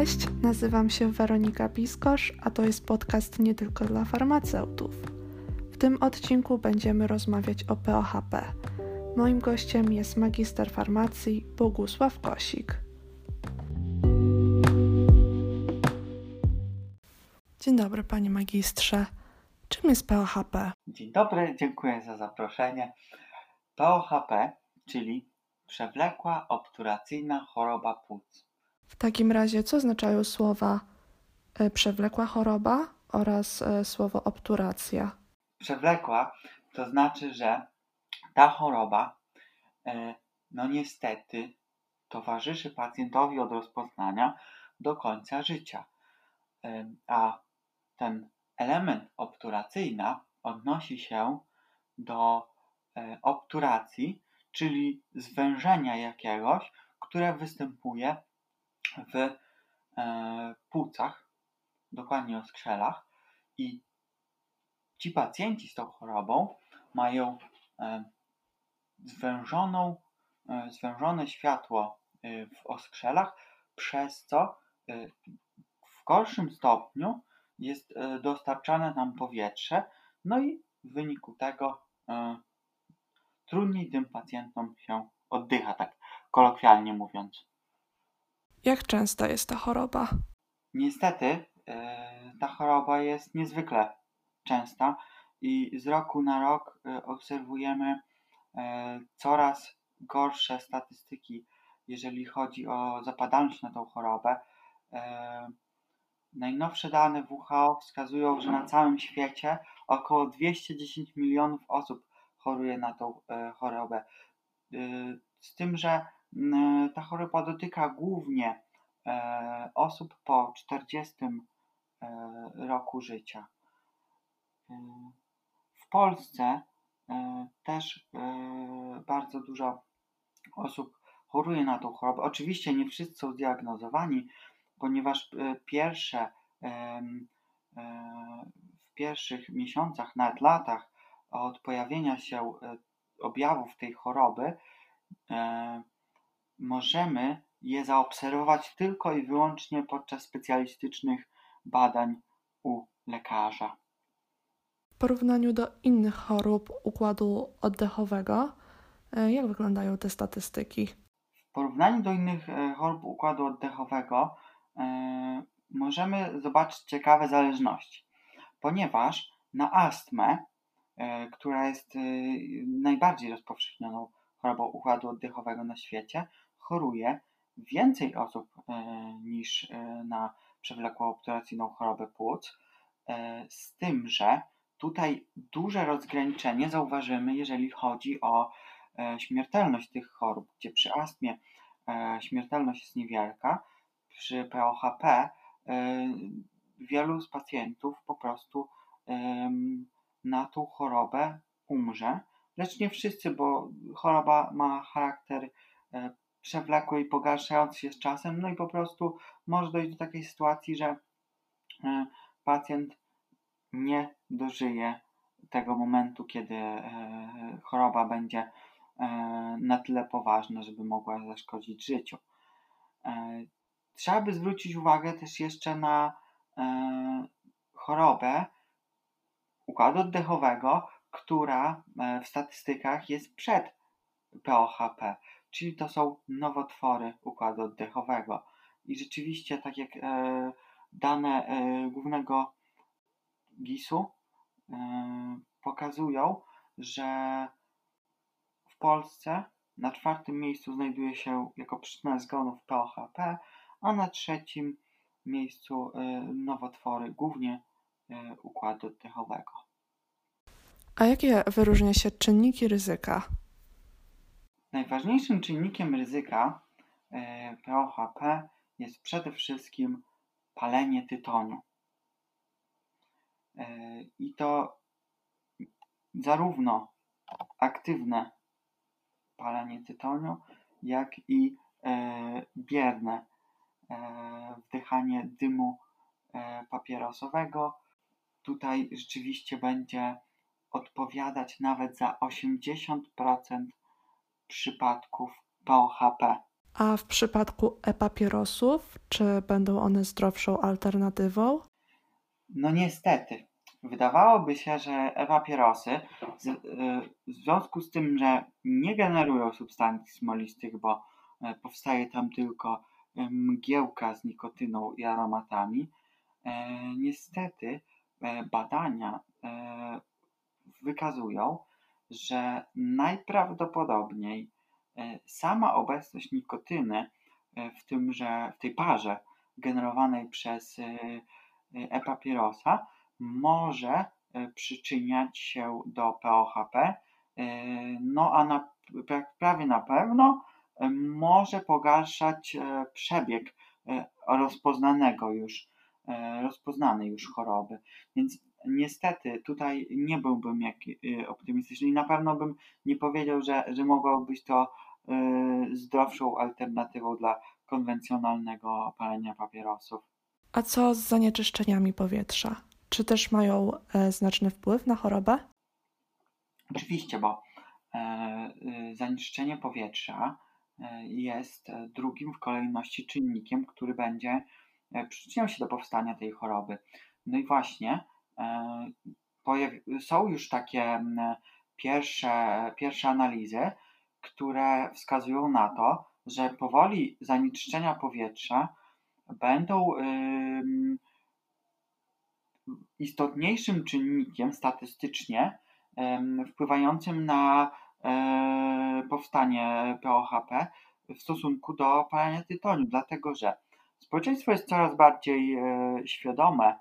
Cześć, nazywam się Weronika Piskosz, a to jest podcast nie tylko dla farmaceutów. W tym odcinku będziemy rozmawiać o POHP. Moim gościem jest magister farmacji Bogusław Kosik. Dzień dobry, panie magistrze. Czym jest POHP? Dzień dobry, dziękuję za zaproszenie. POHP, czyli przewlekła obturacyjna choroba płuc. W takim razie, co oznaczają słowa e, przewlekła choroba oraz e, słowo obturacja? Przewlekła to znaczy, że ta choroba, e, no niestety, towarzyszy pacjentowi od rozpoznania do końca życia. A ten element obturacyjna odnosi się do obturacji, czyli zwężenia jakiegoś, które występuje w e, płucach, dokładnie o skrzelach i ci pacjenci z tą chorobą mają e, zwężoną, e, zwężone światło w oskrzelach, przez co w gorszym stopniu jest dostarczane nam powietrze, no i w wyniku tego trudniej tym pacjentom się oddycha, tak kolokwialnie mówiąc. Jak częsta jest ta choroba? Niestety, ta choroba jest niezwykle częsta i z roku na rok obserwujemy coraz gorsze statystyki, jeżeli chodzi o zapadalność na tą chorobę. Najnowsze dane WHO wskazują, że na całym świecie około 210 milionów osób choruje na tą chorobę. Z tym, że ta choroba dotyka głównie osób po 40 roku życia. W Polsce też bardzo dużo osób choruje na tą chorobę. Oczywiście nie wszyscy są zdiagnozowani, ponieważ pierwsze w pierwszych miesiącach, nawet latach od pojawienia się objawów tej choroby możemy je zaobserwować tylko i wyłącznie podczas specjalistycznych badań u lekarza. W porównaniu do innych chorób układu oddechowego, e, jak wyglądają te statystyki? W porównaniu do innych e, chorób układu oddechowego e, możemy zobaczyć ciekawe zależności, ponieważ na astmę, która jest najbardziej rozpowszechnioną chorobą układu oddechowego na świecie, choruje więcej osób e, niż e, na przewlekłą obturacyjną chorobę płuc, e, z tym, że tutaj duże rozgraniczenie zauważymy, jeżeli chodzi o śmiertelność tych chorób, gdzie przy astmie śmiertelność jest niewielka, przy POHP wielu z pacjentów po prostu na tą chorobę umrze, lecz nie wszyscy, bo choroba ma charakter przewlekły i pogarszający się z czasem, no i po prostu może dojść do takiej sytuacji, że e, pacjent nie dożyje tego momentu, kiedy e, choroba będzie e, na tyle poważna, żeby mogła zaszkodzić życiu. Trzeba by zwrócić uwagę też jeszcze na chorobę układu oddechowego, która w statystykach jest przed POHP czyli to są nowotwory układu oddechowego. I rzeczywiście, tak jak e, dane e, głównego GIS-u e, pokazują, że w Polsce na czwartym miejscu znajduje się jako przyczyna zgonów POHP, a na trzecim miejscu e, nowotwory, głównie e, układu oddechowego. A jakie wyróżnia się czynniki ryzyka Najważniejszym czynnikiem ryzyka e, POHP jest przede wszystkim palenie tytoniu. E, I to zarówno aktywne palenie tytoniu, jak i e, bierne wdychanie dymu papierosowego. Tutaj rzeczywiście będzie odpowiadać nawet za 80% przypadków POHP. A w przypadku e-papierosów, czy będą one zdrowszą alternatywą? No niestety. Wydawałoby się, że e-papierosy z, y, w związku z tym, że nie generują substancji smolistych, bo e, powstaje tam tylko mgiełka z nikotyną i aromatami, e, niestety e, badania wykazują, że najprawdopodobniej sama obecność nikotyny w, tymże, w tej parze generowanej przez e-papierosa może e, przyczyniać się do POHP, e, no a na, prawie na pewno e, może pogarszać przebieg rozpoznanego już, rozpoznanej już choroby. Więc niestety tutaj nie byłbym jak, optymistyczny i na pewno bym nie powiedział, że, że mogło być to zdrowszą alternatywą dla konwencjonalnego palenia papierosów. A co z zanieczyszczeniami powietrza? Czy też mają e, znaczny wpływ na chorobę? Oczywiście, bo e, e, zanieczyszczenie powietrza jest drugim w kolejności czynnikiem, który będzie przyczyniał się do powstania tej choroby. No i właśnie są już takie pierwsze, pierwsze analizy, które wskazują na to, że powoli zanieczyszczenia powietrza będą istotniejszym czynnikiem statystycznie wpływającym na e, powstanie POHP w stosunku do palenia tytoniu, dlatego że społeczeństwo jest coraz bardziej e, świadome e,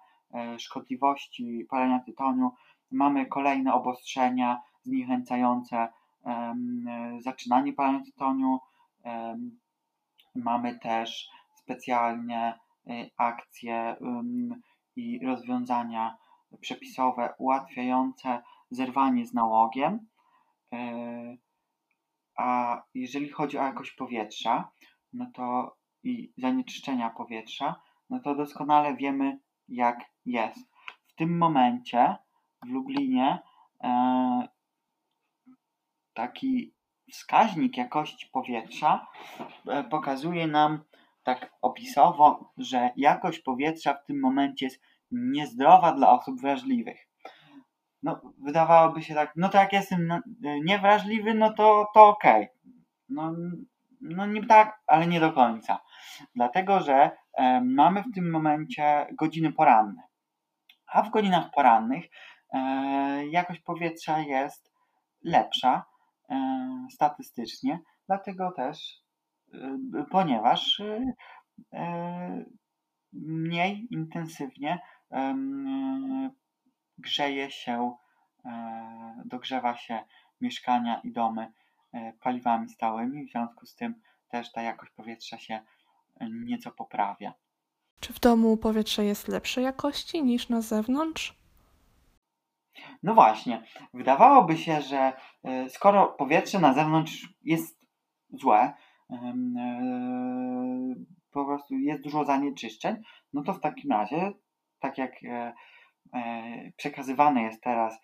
szkodliwości palenia tytoniu. Mamy kolejne obostrzenia zniechęcające zaczynanie palenia tytoniu. Mamy też specjalnie akcje i rozwiązania przepisowe ułatwiające zerwanie z nałogiem. E, a jeżeli chodzi o jakość powietrza, no to i zanieczyszczenia powietrza, no to doskonale wiemy, jak jest. W tym momencie w Lublinie e, taki wskaźnik jakości powietrza e, pokazuje nam tak opisowo, że jakość powietrza w tym momencie jest niezdrowa dla osób wrażliwych. No, wydawałoby się tak, no to jak jestem niewrażliwy, no to, to okej. Okay. No, no nie tak, ale nie do końca. Dlatego, że e, mamy w tym momencie godziny poranne. A w godzinach porannych e, jakość powietrza jest lepsza e, statystycznie, dlatego też ponieważ mniej intensywnie grzeje się, dogrzewa się mieszkania i domy paliwami stałymi, w związku z tym też ta jakość powietrza się nieco poprawia. Czy w domu powietrze jest lepszej jakości niż na zewnątrz? No właśnie, wydawałoby się, że e, skoro powietrze na zewnątrz jest złe, E, po prostu jest dużo zanieczyszczeń, no to w takim razie, tak jak e, e, przekazywane jest teraz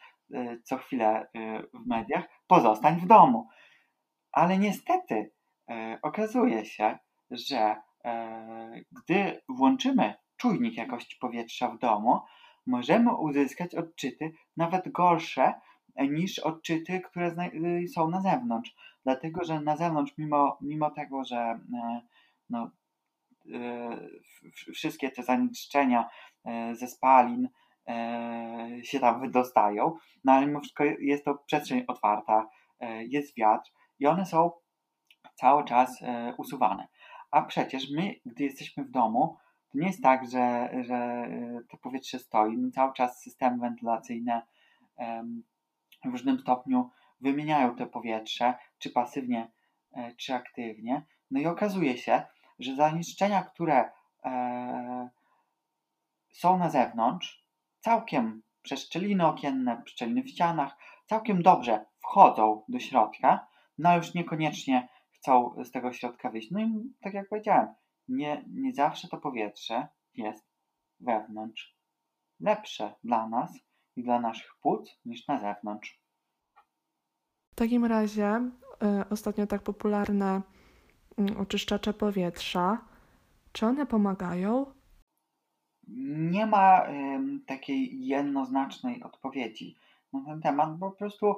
co chwilę w mediach, pozostań w domu. Ale niestety okazuje się, że gdy włączymy czujnik jakości powietrza w domu, możemy uzyskać odczyty nawet gorsze niż odczyty, które są na zewnątrz. Dlatego że na zewnątrz, mimo, mimo tego, że e, no, e, wszystkie te zanieczyszczenia e, ze spalin się tam wydostają, no ale mimo wszystko jest to przestrzeń otwarta, jest wiatr i one są cały czas usuwane. A przecież my, gdy jesteśmy w domu, to nie jest tak, że, że to powietrze stoi. No, cały czas systemy wentylacyjne w różnym stopniu wymieniają to powietrze, czy pasywnie, e, czy aktywnie. No i okazuje się, że zanieczyszczenia, które e, są na zewnątrz, całkiem przez szczeliny okienne, szczeliny w ścianach, całkiem dobrze wchodzą do środka, no już niekoniecznie chcą z tego środka wyjść. No i tak jak powiedziałem, nie, nie zawsze to powietrze jest wewnątrz lepsze dla nas i dla naszych płuc niż na zewnątrz. W takim razie y, ostatnio tak popularne mm, oczyszczacze powietrza. Czy one pomagają? Nie ma takiej jednoznacznej odpowiedzi na ten temat, bo po prostu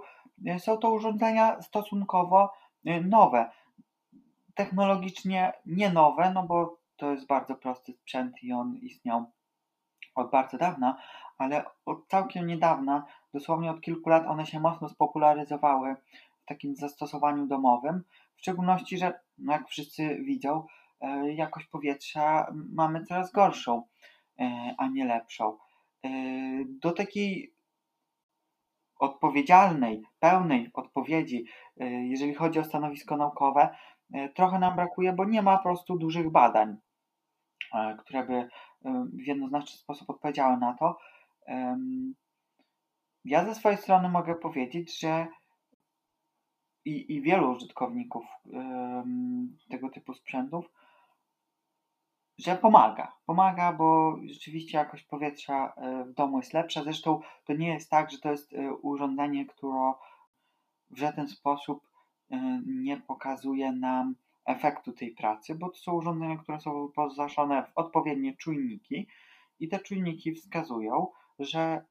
są to urządzenia stosunkowo e, nowe. Technologicznie nie nowe, no bo to jest bardzo prosty sprzęt i on istniał od bardzo dawna, ale od całkiem niedawna, dosłownie od kilku lat, one się mocno spopularyzowały w takim zastosowaniu domowym. W szczególności, że no jak wszyscy widzą, e, jakość powietrza mamy coraz gorszą, e, a nie lepszą. Do takiej odpowiedzialnej, pełnej odpowiedzi, jeżeli chodzi o stanowisko naukowe, trochę nam brakuje, bo nie ma po prostu dużych badań, które by w jednoznaczny sposób odpowiedziały na to. Ja ze swojej strony mogę powiedzieć, że i, i wielu użytkowników tego typu sprzętów, że pomaga. Pomaga, bo rzeczywiście jakość powietrza e, w domu jest lepsza. Zresztą to nie jest tak, że to jest e, urządzenie, które w żaden sposób e, nie pokazuje nam efektu tej pracy, bo to są urządzenia, które są wyposażone w odpowiednie czujniki i te czujniki wskazują, że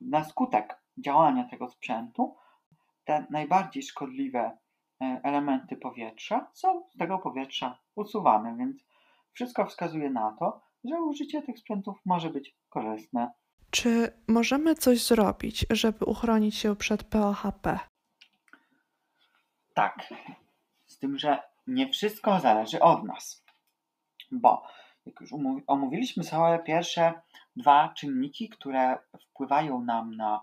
na skutek działania tego sprzętu te najbardziej szkodliwe elementy powietrza są z tego powietrza usuwane, więc wszystko wskazuje na to, że użycie tych sprzętów może być korzystne. Czy możemy coś zrobić, żeby uchronić się przed POHP? Tak, z tym, że nie wszystko zależy od nas. Bo, jak już omówiliśmy sobie pierwsze dwa czynniki, które wpływają nam na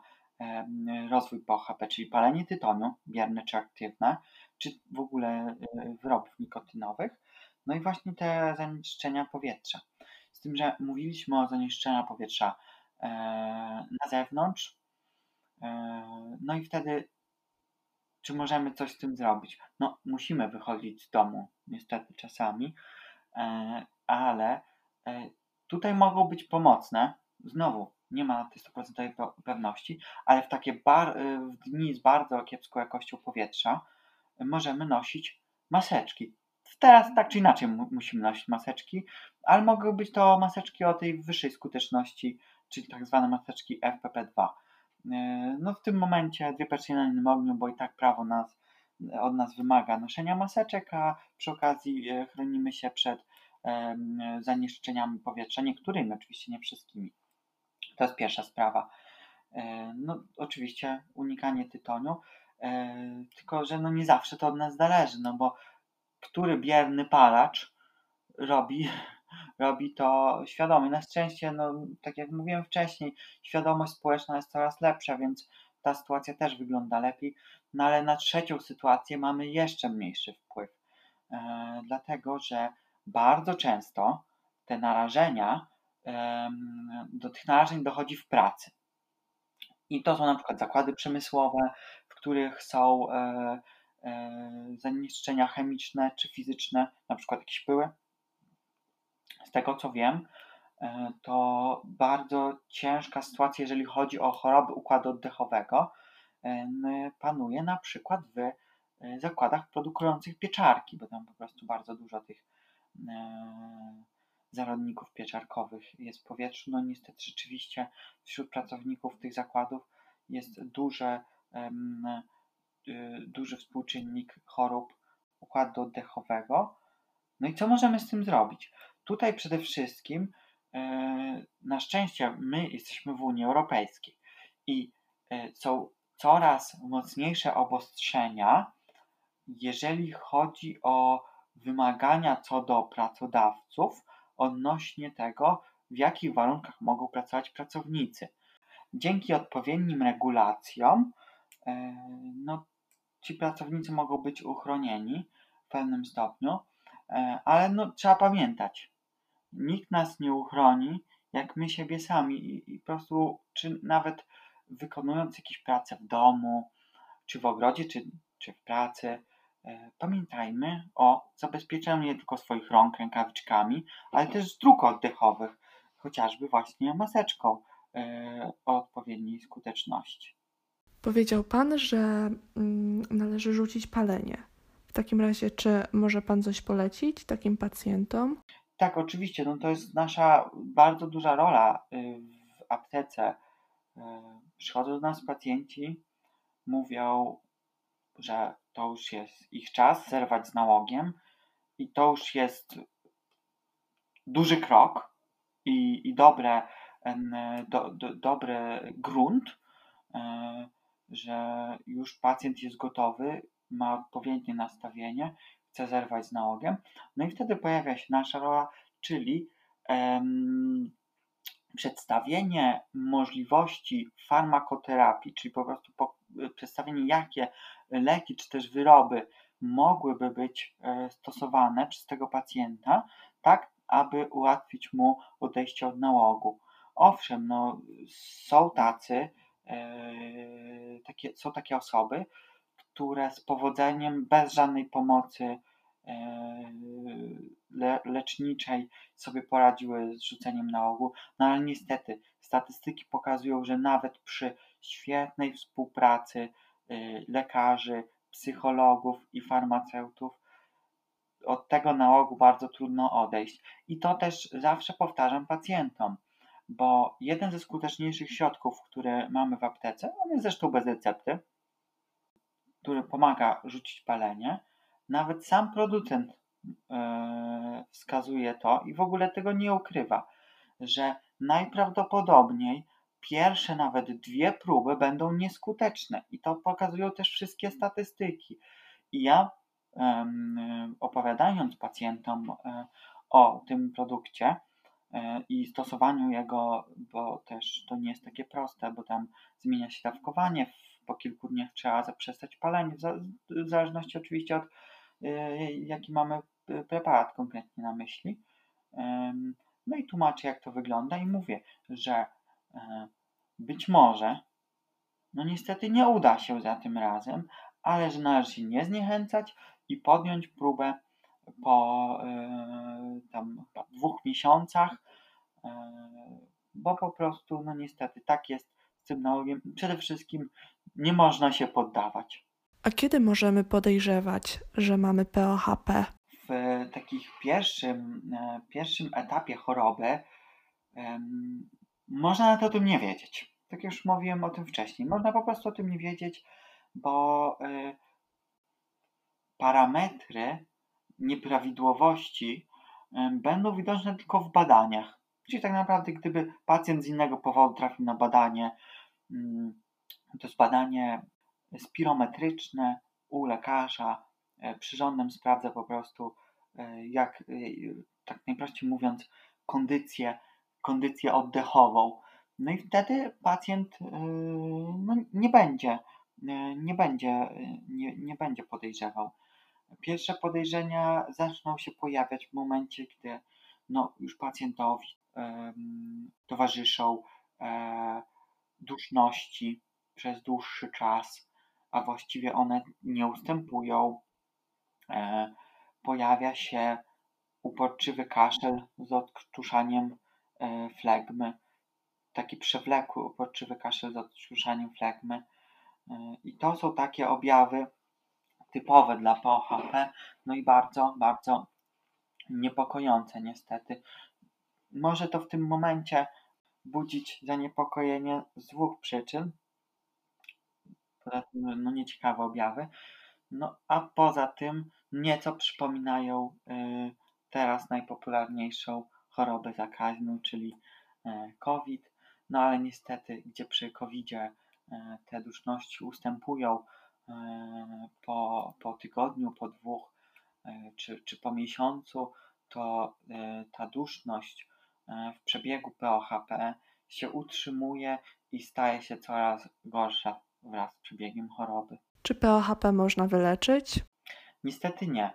rozwój POHP, czyli palenie tytoniu, bierne czy aktywne, czy w ogóle e, wyrobów nikotynowych, no i właśnie te zanieczyszczenia powietrza. Z tym, że mówiliśmy o zanieczyszczeniach powietrza e, na zewnątrz, e, no i wtedy czy możemy coś z tym zrobić? No, musimy wychodzić z domu, niestety czasami, e, ale tutaj mogą być pomocne. Znowu, nie ma tej 100% pewności, ale w takie bar, w dni z bardzo kiepską jakością powietrza możemy nosić maseczki. Teraz tak czy inaczej musimy nosić maseczki, ale mogą być to maseczki o tej wyższej skuteczności, czyli tak zwane maseczki FPP2. E, no w tym momencie dwie persy na innym ogniu, bo i tak prawo nas, od nas wymaga noszenia maseczek, a przy okazji e, chronimy się przed zanieczyszczeniami powietrza, niektórymi oczywiście, nie wszystkimi. To jest pierwsza sprawa. E, no oczywiście unikanie tytoniu, tylko że no nie zawsze to od nas zależy, no bo który bierny palacz robi robi to świadomie. Na szczęście, no, tak jak mówiłem wcześniej, świadomość społeczna jest coraz lepsza, więc ta sytuacja też wygląda lepiej. No ale na trzecią sytuację mamy jeszcze mniejszy wpływ, e, dlatego że bardzo często te narażenia, e, do tych narażeń dochodzi w pracy. I to są na przykład zakłady przemysłowe, w których są e, zanieczyszczenia chemiczne czy fizyczne, na przykład jakieś pyły, z tego co wiem, e, to bardzo ciężka sytuacja, jeżeli chodzi o choroby układu oddechowego, panuje na przykład w e, zakładach produkujących pieczarki, bo tam po prostu bardzo dużo tych zarodników pieczarkowych jest w powietrzu. No niestety rzeczywiście wśród pracowników tych zakładów jest duże, duży współczynnik chorób układu oddechowego. No i co możemy z tym zrobić? Tutaj przede wszystkim e, na szczęście my jesteśmy w Unii Europejskiej i e, są coraz mocniejsze obostrzenia, jeżeli chodzi o wymagania co do pracodawców odnośnie tego, w jakich warunkach mogą pracować pracownicy. Dzięki odpowiednim regulacjom, no, ci pracownicy mogą być uchronieni w pewnym stopniu, ale no, trzeba pamiętać, nikt nas nie uchroni, jak my siebie sami i, i po prostu, czy nawet wykonując jakieś prace w domu, czy w ogrodzie, czy, czy w pracy, e, pamiętajmy o zabezpieczeniu nie tylko swoich rąk rękawiczkami, ale też dróg oddechowych, chociażby właśnie maseczką e, o odpowiedniej skuteczności. Powiedział Pan, że mm, należy rzucić palenie. takim razie, czy może Pan coś polecić takim pacjentom? Tak, oczywiście. No to jest nasza bardzo duża rola y, w aptece. Y, przychodzą do nas pacjenci, mówią, że to już jest ich czas zerwać z nałogiem i to już jest duży krok i, i dobre, do, do, dobry grunt, e, że już pacjent jest gotowy, ma odpowiednie nastawienie, chce zerwać z nałogiem. No i wtedy pojawia się nasza rola, czyli um, przedstawienie możliwości farmakoterapii, czyli po prostu po, przedstawienie, jakie leki czy też wyroby mogłyby być e, stosowane przez tego pacjenta, tak aby ułatwić mu odejście od nałogu. Owszem, no, są tacy, takie, są takie osoby, które z powodzeniem, bez żadnej pomocy e, le, leczniczej sobie poradziły z rzuceniem nałogu, no ale niestety statystyki pokazują, że nawet przy świetnej współpracy e, lekarzy, psychologów i farmaceutów od tego nałogu bardzo trudno odejść. I to też zawsze powtarzam pacjentom, bo jeden ze skuteczniejszych środków, które mamy w aptece, on jest zresztą bez recepty, który pomaga rzucić palenie, nawet sam producent yy, wskazuje to i w ogóle tego nie ukrywa, że najprawdopodobniej pierwsze nawet dwie próby będą nieskuteczne i to pokazują też wszystkie statystyki. I ja opowiadając pacjentom e, o tym produkcie e, i stosowaniu jego, bo też to nie jest takie proste, bo tam zmienia się dawkowanie, po kilku dniach trzeba zaprzestać palenia, w zależności oczywiście od e, jaki mamy preparat konkretnie na myśli. No i tłumaczę, jak to wygląda, i mówię, że być może, no niestety nie uda się za tym razem, ale że należy się nie zniechęcać i podjąć próbę po tam dwóch miesiącach, yy, bo po prostu, no niestety, tak jest z tym nałogiem. Przede wszystkim nie można się poddawać. A kiedy możemy podejrzewać, że mamy POHP? W takich pierwszym, yy, pierwszym etapie choroby można nawet o tym nie wiedzieć. Tak już mówiłem o tym wcześniej. Można po prostu o tym nie wiedzieć, bo parametry nieprawidłowości będą widoczne tylko w badaniach. Czyli tak naprawdę, gdyby pacjent z innego powodu trafił na badanie, mm, to jest badanie spirometryczne u lekarza, e, przyrządem sprawdza po prostu, e, jak, e, tak najprościej mówiąc, kondycję, kondycję oddechową. No i wtedy pacjent no, nie będzie, nie będzie, nie, nie będzie podejrzewał Pierwsze podejrzenia zaczną się pojawiać w momencie, gdy no, już pacjentowi um, towarzyszą e, duszności przez dłuższy czas, a właściwie one nie ustępują. E, pojawia się uporczywy kaszel z odczuszaniem e, flegmy, taki przewlekły uporczywy kaszel z odczuszaniem flegmy. E, I to są takie objawy, typowe dla POHP, no i bardzo, bardzo niepokojące niestety. Może to w tym momencie budzić zaniepokojenie z dwóch przyczyn. Poza tym, no nieciekawe objawy. No a poza tym nieco przypominają y, teraz najpopularniejszą chorobę zakaźną, czyli y, COVID. No ale niestety, gdzie przy COVID-zie y, te duszności ustępują, E, po, po tygodniu, po dwóch e, czy, czy po miesiącu, to e, ta duszność w przebiegu POHP się utrzymuje i staje się coraz gorsza wraz z przebiegiem choroby. Czy POHP można wyleczyć? Niestety nie.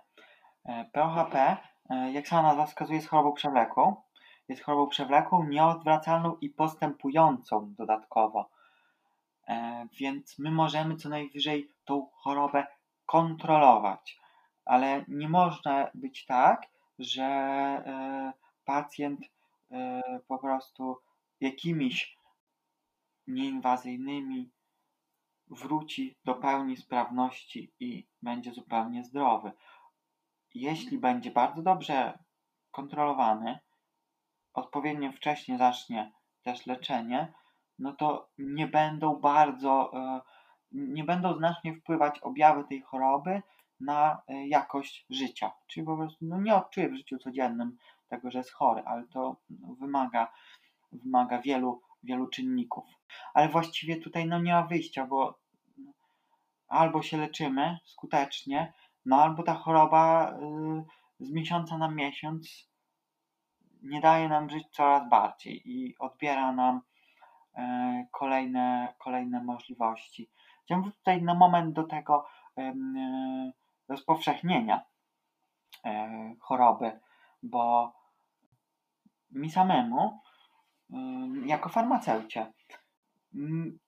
POHP, jak sama nazwa wskazuje, jest chorobą przewlekłą. Jest chorobą przewlekłą, nieodwracalną i postępującą dodatkowo. Więc my możemy co najwyżej tą chorobę kontrolować. Ale nie może być tak, że e, pacjent e, po prostu jakimiś nieinwazyjnymi wróci do pełni sprawności i będzie zupełnie zdrowy. Jeśli będzie bardzo dobrze kontrolowany, odpowiednio wcześnie zacznie też leczenie, no to nie będą bardzo, e, nie będą znacznie wpływać objawy tej choroby na e, jakość życia. Czyli po prostu no nie odczuje w życiu codziennym tego, że jest chory, ale to wymaga, wymaga wielu, wielu czynników. Ale właściwie tutaj no nie ma wyjścia, bo albo się leczymy skutecznie, no albo ta choroba y, z miesiąca na miesiąc nie daje nam żyć coraz bardziej i odbiera nam e, kolejne, kolejne możliwości. Chciałbym tutaj na moment do tego e, rozpowszechnienia e, choroby, bo mi samemu, jako farmaceucie,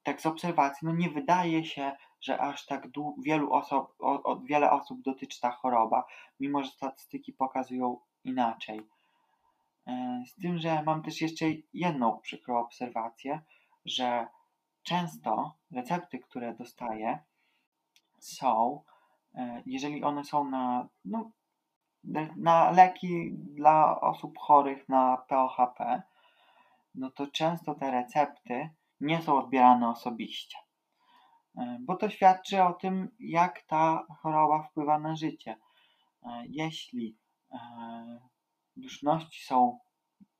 tak z obserwacji, no nie wydaje się, że aż tak wielu osób, o, o, wiele osób dotyczy ta choroba, mimo że statystyki pokazują inaczej. E, z tym, że mam też jeszcze jedną przykrą obserwację, że często recepty, które dostaję, są, e, jeżeli one są na, no, na leki dla osób chorych na POHP, no to często te recepty nie są odbierane osobiście. E, bo to świadczy o tym, jak ta choroba wpływa na życie. Jeśli duszności są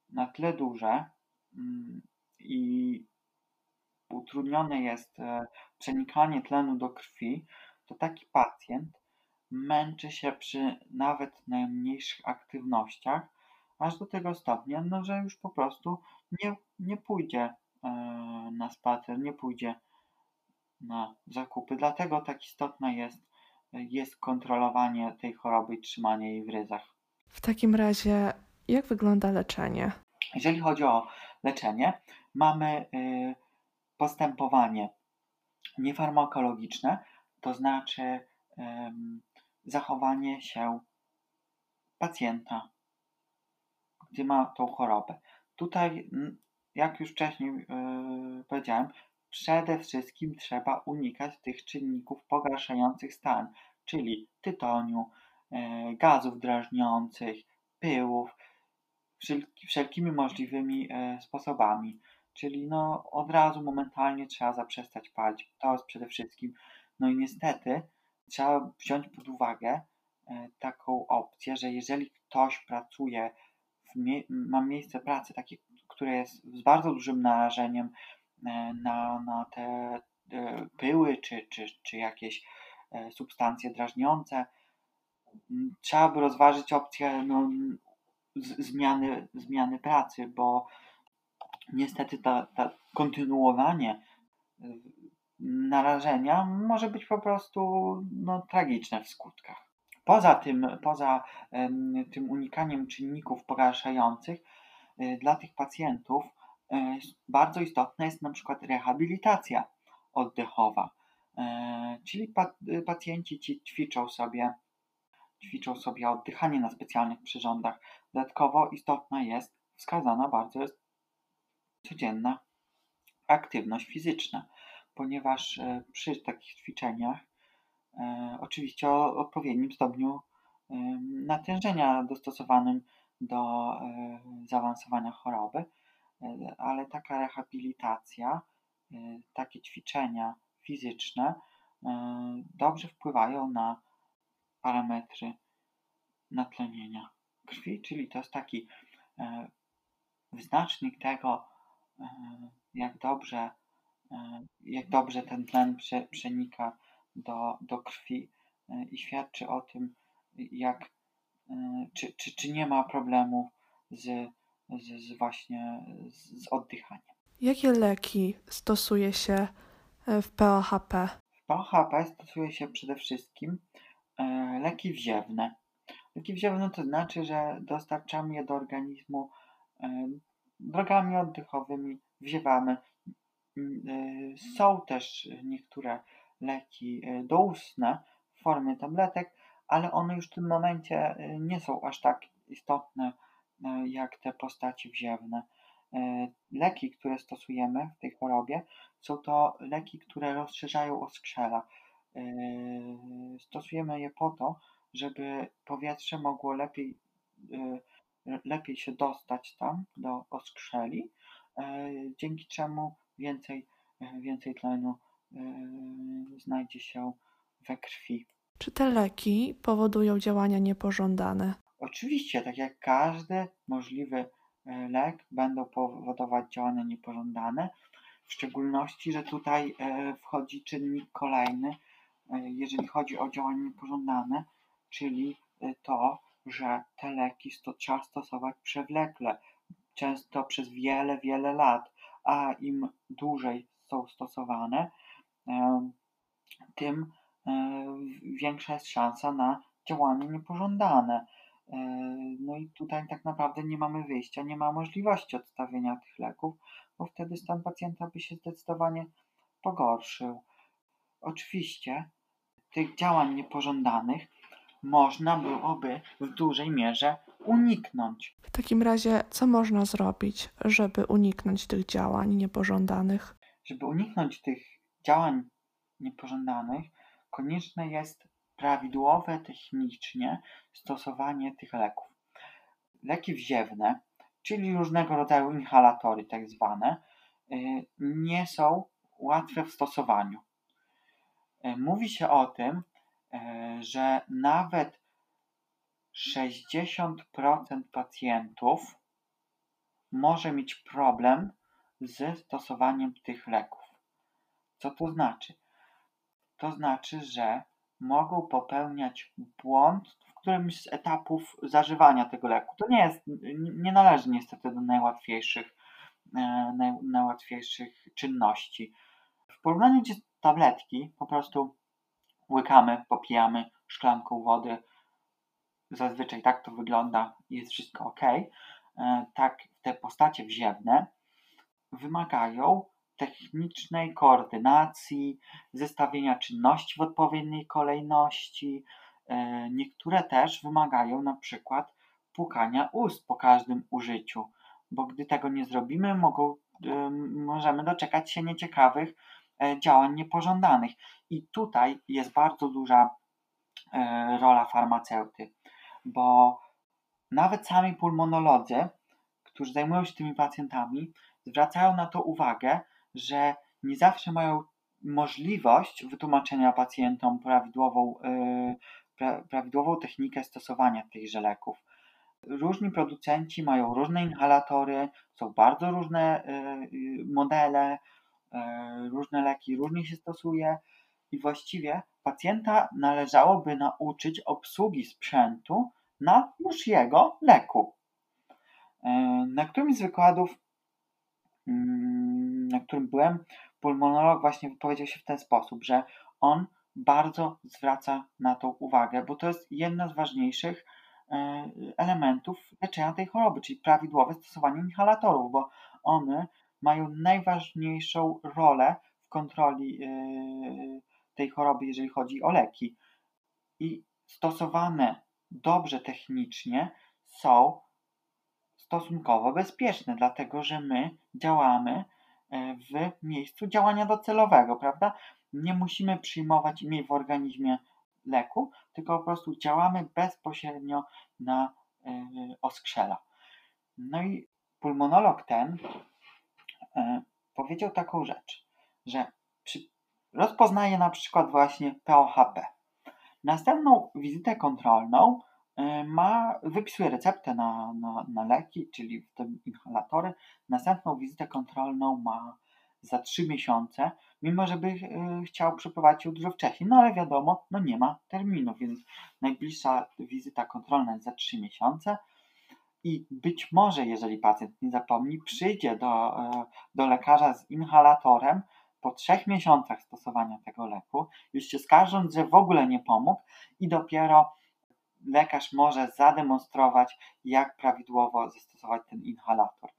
na tle duże mm, i utrudnione jest e, przenikanie tlenu do krwi, to taki pacjent męczy się przy nawet najmniejszych aktywnościach, aż do tego stopnia, no, że już po prostu nie, nie pójdzie e, na spacer, nie pójdzie na zakupy. Dlatego tak istotne jest, jest kontrolowanie tej choroby i trzymanie jej w ryzach. W takim razie jak wygląda leczenie? Jeżeli chodzi o leczenie, mamy y, postępowanie niefarmakologiczne, to znaczy zachowanie się pacjenta, gdy ma tą chorobę. Tutaj, jak już wcześniej y, powiedziałem, przede wszystkim trzeba unikać tych czynników pogarszających stan, czyli tytoniu, y, gazów drażniących, pyłów, wszelkimi możliwymi e, sposobami. Czyli no, od razu momentalnie trzeba zaprzestać palić. To jest przede wszystkim. No i niestety trzeba wziąć pod uwagę e, taką opcję, że jeżeli ktoś pracuje, mie ma miejsce pracy takie, które jest z bardzo dużym narażeniem e, na, na te pyły czy, czy, czy jakieś substancje drażniące, trzeba by rozważyć opcję no, zmiany, zmiany pracy, bo niestety ta kontynuowanie y, narażenia może być po prostu no, tragiczne w skutkach. Poza tym, poza tym unikaniem czynników pogarszających, y, dla tych pacjentów y, bardzo istotna jest na przykład rehabilitacja oddechowa. Czyli pacjenci ci ćwiczą sobie ćwiczą sobie oddychanie na specjalnych przyrządach. Dodatkowo istotna jest wskazana bardzo jest codzienna aktywność fizyczna, ponieważ e, przy takich ćwiczeniach e, oczywiście o odpowiednim stopniu e, natężenia dostosowanym do zaawansowania choroby, ale taka rehabilitacja, takie ćwiczenia fizyczne dobrze wpływają na parametry natlenienia krwi, czyli to jest taki wyznacznik tego, jak dobrze, e, jak dobrze ten tlen przenika do, do krwi i świadczy o tym, jak, czy, czy, czy nie ma problemów z, z, z właśnie z, z oddychaniem. Jakie leki stosuje się w POHP? W POHP stosuje się przede wszystkim E, leki wziewne. Leki wziewne to znaczy, że dostarczamy je do organizmu e, drogami oddechowymi, wziewamy. Mm, e, są też niektóre leki doustne w formie tabletek, ale one już w tym momencie nie są aż tak istotne jak te postaci wziewne. leki, które stosujemy w tej chorobie, są to leki, które rozszerzają oskrzela. Stosujemy je po to, żeby powietrze mogło lepiej, lepiej się dostać tam do oskrzeli, dzięki czemu więcej, więcej tlenu znajdzie się we krwi. Czy te leki powodują działania niepożądane? Oczywiście, tak jak każdy możliwy e, lek, będą powodować działania niepożądane. W szczególności, że tutaj e, wchodzi czynnik kolejny, e, jeżeli chodzi o działania niepożądane, czyli to, że te leki sto, trzeba stosować przewlekle, często przez wiele, wiele lat, a im dłużej są stosowane, tym większa jest szansa na działanie niepożądane. E, no i tutaj tak naprawdę nie mamy wyjścia, nie ma możliwości odstawienia tych leków, bo wtedy stan pacjenta by się zdecydowanie pogorszył. Oczywiście tych działań niepożądanych można byłoby w dużej mierze uniknąć. W takim razie, co można zrobić, żeby uniknąć tych działań niepożądanych? Żeby uniknąć tych działań niepożądanych, konieczne jest prawidłowe technicznie stosowanie tych leków. Leki wziewne, czyli różnego rodzaju inhalatory, tak zwane, y, nie są łatwe w stosowaniu. Y, mówi się o tym, że nawet 60% pacjentów może mieć problem ze stosowaniem tych leków. Co to znaczy? To znaczy, że mogą popełniać błąd w którymś z etapów zażywania tego leku. To nie jest, nie należy niestety do najłatwiejszych, e, naj, najłatwiejszych czynności. W porównaniu do tabletki po prostu łykamy, popijamy szklanką wody. Zazwyczaj tak to wygląda, jest wszystko ok. E, tak te postacie wziewne wymagają technicznej koordynacji, zestawienia czynności w odpowiedniej kolejności. E, niektóre też wymagają na przykład pukania ust po każdym użyciu, bo gdy tego nie zrobimy, mogą, e, możemy doczekać się nieciekawych działań niepożądanych. I tutaj jest bardzo duża rola farmaceuty, bo nawet sami pulmonolodzy, którzy zajmują się tymi pacjentami, zwracają na to uwagę, że nie zawsze mają możliwość wytłumaczenia pacjentom prawidłową, yy, prawidłową technikę stosowania tychże leków. Różni producenci mają różne inhalatory, są bardzo różne modele, różne leki różnie się stosuje i właściwie pacjenta należałoby nauczyć obsługi sprzętu na już jego leku. Na którymś z wykładów Mm, na którym byłem, pulmonolog właśnie wypowiedział się w ten sposób, że on bardzo zwraca na to uwagę, bo to jest jedna z ważniejszych e, elementów leczenia tej choroby, czyli prawidłowe stosowanie inhalatorów, bo one mają najważniejszą rolę w kontroli e, tej choroby, jeżeli chodzi o leki. I stosowane dobrze technicznie są stosunkowo bezpieczne, dlatego że my działamy e, w miejscu działania docelowego, prawda? Nie musimy przyjmować mieć w organizmie leku, tylko po prostu działamy bezpośrednio na e, oskrzela. No i pulmonolog ten powiedział taką rzecz, że rozpoznaje na przykład właśnie POHP. Następną wizytę kontrolną E, ma, wypisuje receptę na, na, na leki, czyli w tym inhalatory. Następną wizytę kontrolną ma za 3 miesiące, mimo żeby y, chciał przeprowadzić ją dużo wcześniej. No ale wiadomo, no nie ma terminu, więc najbliższa wizyta kontrolna jest za 3 miesiące. I być może, jeżeli pacjent nie zapomni, przyjdzie do, y, do lekarza z inhalatorem po trzech miesiącach stosowania tego leku, już się skarżąc, że w ogóle nie pomógł i dopiero lekarz może zademonstrować, jak prawidłowo zastosować ten inhalator.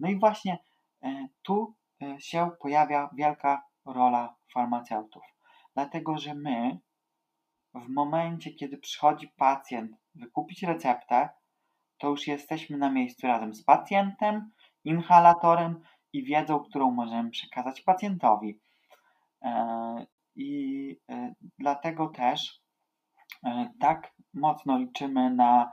No i właśnie e, tu e, się pojawia wielka rola farmaceutów, dlatego że my w momencie, kiedy przychodzi pacjent wykupić receptę, to już jesteśmy na miejscu razem z pacjentem inhalatorem i wiedzą, którą możemy przekazać pacjentowi. E, I e, dlatego też e, tak mocno liczymy na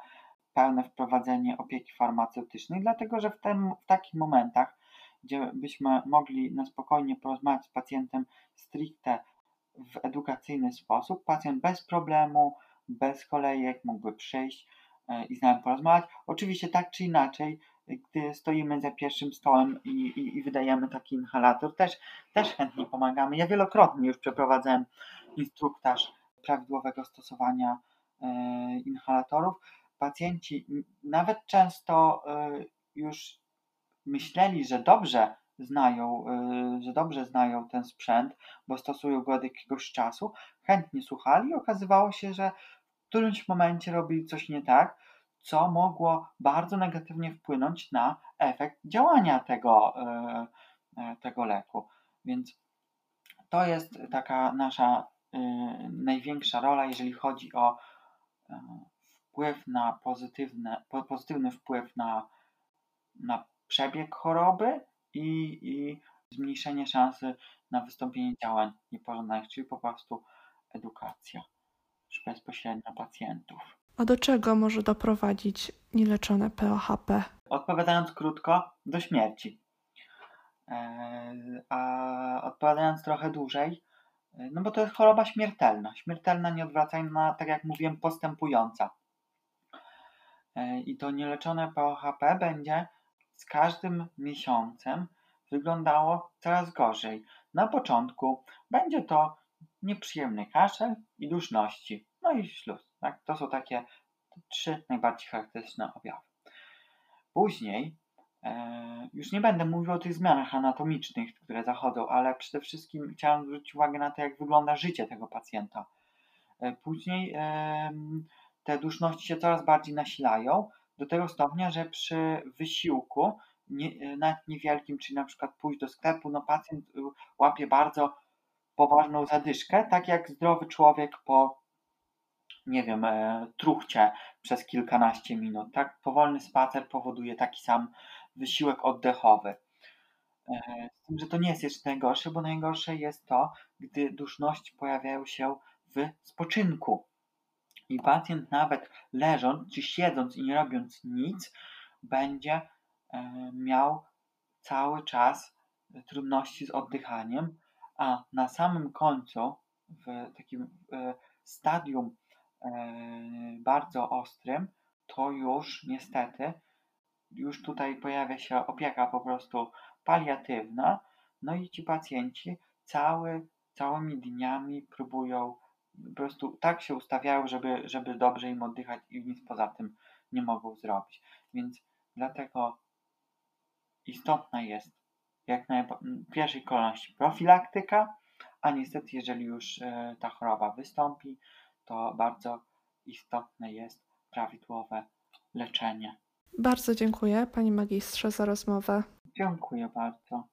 pełne wprowadzenie opieki farmaceutycznej, dlatego że w, tym, w takich momentach, gdzie byśmy mogli na spokojnie porozmawiać z pacjentem stricte w edukacyjny sposób, pacjent bez problemu, bez kolejek mógłby przyjść i z nami porozmawiać. Oczywiście tak czy inaczej, gdy stoimy za pierwszym stołem i, i, i, wydajemy taki inhalator, też, też chętnie pomagamy. Ja wielokrotnie już przeprowadzałem instruktaż prawidłowego stosowania e, inhalatorów. Pacjenci nawet często e, już myśleli, że dobrze znają, e, że dobrze znają ten sprzęt, bo stosują go od jakiegoś czasu, chętnie słuchali okazywało się, że w którymś momencie robili coś nie tak, co mogło bardzo negatywnie wpłynąć na efekt działania tego, e, e, tego leku. Więc to jest taka nasza e, największa rola, jeżeli chodzi o wpływ na pozytywne, pozytywny wpływ na, na przebieg choroby i, i zmniejszenie szansy na wystąpienie działań niepożądanych, czyli po prostu edukacja bezpośrednio pacjentów. A do czego może doprowadzić nieleczone POHP? Odpowiadając krótko, do śmierci. E, a odpowiadając trochę dłużej, e, no bo to jest choroba śmiertelna. Śmiertelna, nieodwracalna, tak jak mówiłem, postępująca. E, I to nieleczone POHP będzie z każdym miesiącem wyglądało coraz gorzej. Na początku będzie to nieprzyjemny kaszel i duszności, no i śluz. Tak? To są takie trzy najbardziej charakterystyczne objawy. Później e, już nie będę mówił o tych zmianach anatomicznych, które zachodzą, ale przede wszystkim chciałem zwrócić uwagę na to, jak wygląda życie tego pacjenta. E, później e, te duszności się coraz bardziej nasilają do tego stopnia, że przy wysiłku, nie, nawet niewielkim, czyli na przykład pójść do sklepu, no pacjent łapie bardzo poważną zadyszkę, tak jak zdrowy człowiek po nie wiem, e, truchcie przez kilkanaście minut. Tak, powolny spacer powoduje taki sam wysiłek oddechowy. E, z tym, że to nie jest jeszcze najgorsze, bo najgorsze jest to, gdy duszności pojawiają się w spoczynku. I pacjent nawet leżąc czy siedząc i nie robiąc nic, będzie e, miał cały czas trudności z oddychaniem, a na samym końcu, w takim stadium bardzo ostrym, to już niestety, już tutaj pojawia się opieka po prostu paliatywna, no i ci pacjenci cały, całymi dniami próbują, po prostu tak się ustawiają, żeby, żeby dobrze im oddychać i nic poza tym nie mogą zrobić. Więc dlatego istotna jest jak na pierwszej kolejności profilaktyka, a niestety jeżeli już e, ta choroba wystąpi, to bardzo istotne jest prawidłowe leczenie. Bardzo dziękuję Panie Magistrze za rozmowę. Dziękuję bardzo.